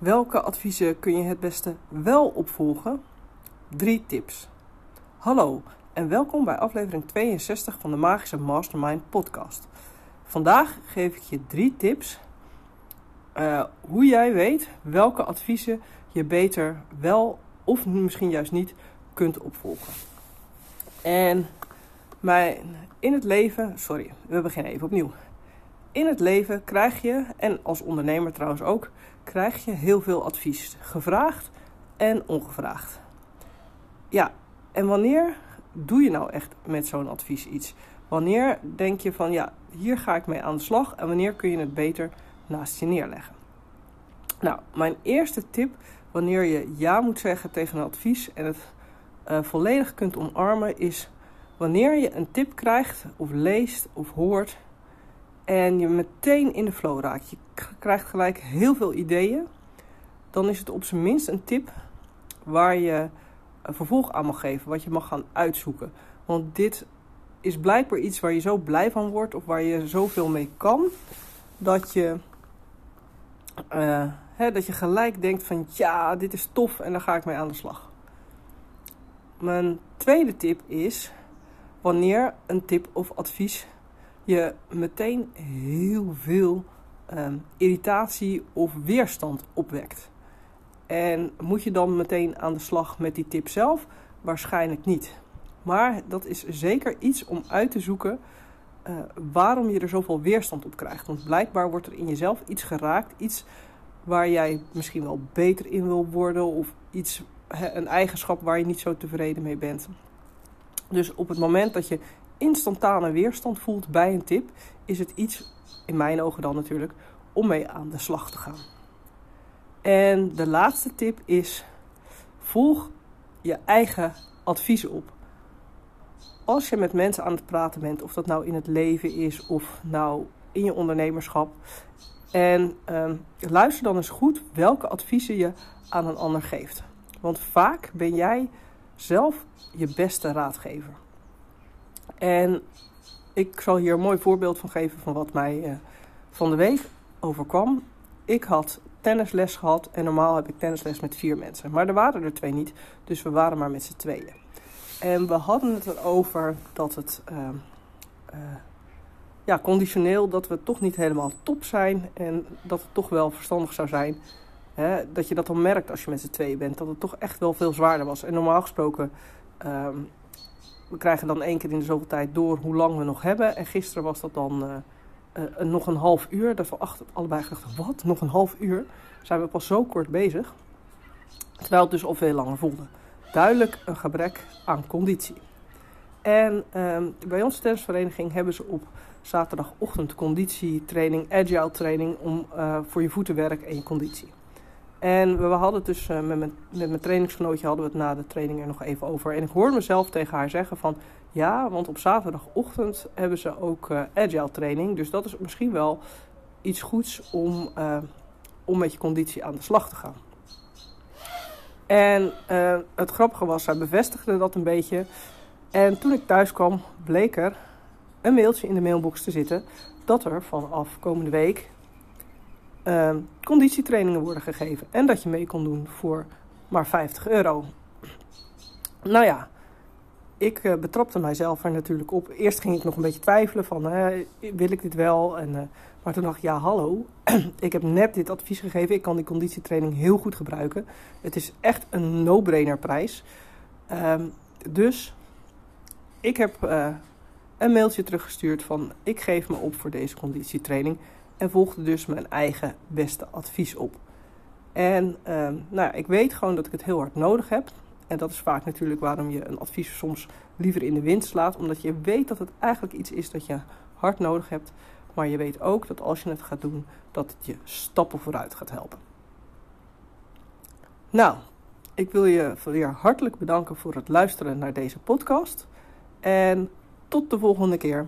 Welke adviezen kun je het beste wel opvolgen? Drie tips. Hallo en welkom bij aflevering 62 van de Magische Mastermind podcast. Vandaag geef ik je drie tips uh, hoe jij weet welke adviezen je beter wel of misschien juist niet kunt opvolgen. En mijn, in het leven, sorry, we beginnen even opnieuw. In het leven krijg je, en als ondernemer trouwens ook, krijg je heel veel advies. Gevraagd en ongevraagd. Ja, en wanneer doe je nou echt met zo'n advies iets? Wanneer denk je van ja, hier ga ik mee aan de slag en wanneer kun je het beter naast je neerleggen? Nou, mijn eerste tip wanneer je ja moet zeggen tegen een advies en het uh, volledig kunt omarmen is wanneer je een tip krijgt of leest of hoort en je meteen in de flow raakt. Je krijgt gelijk heel veel ideeën. Dan is het op zijn minst een tip waar je een vervolg aan mag geven, wat je mag gaan uitzoeken. Want dit is blijkbaar iets waar je zo blij van wordt of waar je zoveel mee kan, dat je, uh, hè, dat je gelijk denkt van ja, dit is tof en daar ga ik mee aan de slag. Mijn tweede tip is wanneer een tip of advies je meteen heel veel ehm, irritatie of weerstand opwekt. En moet je dan meteen aan de slag met die tip zelf? Waarschijnlijk niet. Maar dat is zeker iets om uit te zoeken uh, waarom je er zoveel weerstand op krijgt. Want blijkbaar wordt er in jezelf iets geraakt, iets waar jij misschien wel beter in wil worden of iets, een eigenschap waar je niet zo tevreden mee bent. Dus op het moment dat je instantane weerstand voelt bij een tip, is het iets, in mijn ogen dan natuurlijk, om mee aan de slag te gaan. En de laatste tip is: volg je eigen adviezen op. Als je met mensen aan het praten bent, of dat nou in het leven is of nou in je ondernemerschap, en uh, luister dan eens goed welke adviezen je aan een ander geeft. Want vaak ben jij zelf je beste raadgever. En ik zal hier een mooi voorbeeld van geven van wat mij uh, van de week overkwam. Ik had tennisles gehad en normaal heb ik tennisles met vier mensen. Maar er waren er twee niet, dus we waren maar met z'n tweeën. En we hadden het erover dat het uh, uh, ja, conditioneel dat we toch niet helemaal top zijn. En dat het toch wel verstandig zou zijn hè, dat je dat dan merkt als je met z'n tweeën bent. Dat het toch echt wel veel zwaarder was. En normaal gesproken um, we krijgen dan één keer in de zoveel tijd door hoe lang we nog hebben. En gisteren was dat dan uh, uh, nog een half uur. Dat we achter, allebei dachten, wat? Nog een half uur? Zijn we pas zo kort bezig? Terwijl het dus al veel langer voelde. Duidelijk een gebrek aan conditie. En uh, bij onze tennisvereniging hebben ze op zaterdagochtend conditietraining, agile training om uh, voor je voetenwerk en je conditie. En we hadden dus uh, met, mijn, met mijn trainingsgenootje hadden we het na de training er nog even over. En ik hoorde mezelf tegen haar zeggen van ja, want op zaterdagochtend hebben ze ook uh, agile training. Dus dat is misschien wel iets goeds om, uh, om met je conditie aan de slag te gaan. En het grappige was, zij bevestigde dat een beetje. En toen ik thuis kwam, bleek er een mailtje in de mailbox te zitten dat er vanaf komende week uh, conditietrainingen worden gegeven. En dat je mee kon doen voor maar 50 euro. Nou ja, ik uh, betrapte mijzelf er natuurlijk op. Eerst ging ik nog een beetje twijfelen van, wil ik dit wel? En, uh, maar toen dacht ik, ja hallo, ik heb net dit advies gegeven. Ik kan die conditietraining heel goed gebruiken. Het is echt een no-brainer prijs. Um, dus ik heb uh, een mailtje teruggestuurd van, ik geef me op voor deze conditietraining en volgde dus mijn eigen beste advies op. En uh, nou, ik weet gewoon dat ik het heel hard nodig heb. En dat is vaak natuurlijk waarom je een advies soms liever in de wind slaat. Omdat je weet dat het eigenlijk iets is dat je hard nodig hebt. Maar je weet ook dat als je het gaat doen, dat het je stappen vooruit gaat helpen. Nou, ik wil je weer hartelijk bedanken voor het luisteren naar deze podcast. En tot de volgende keer.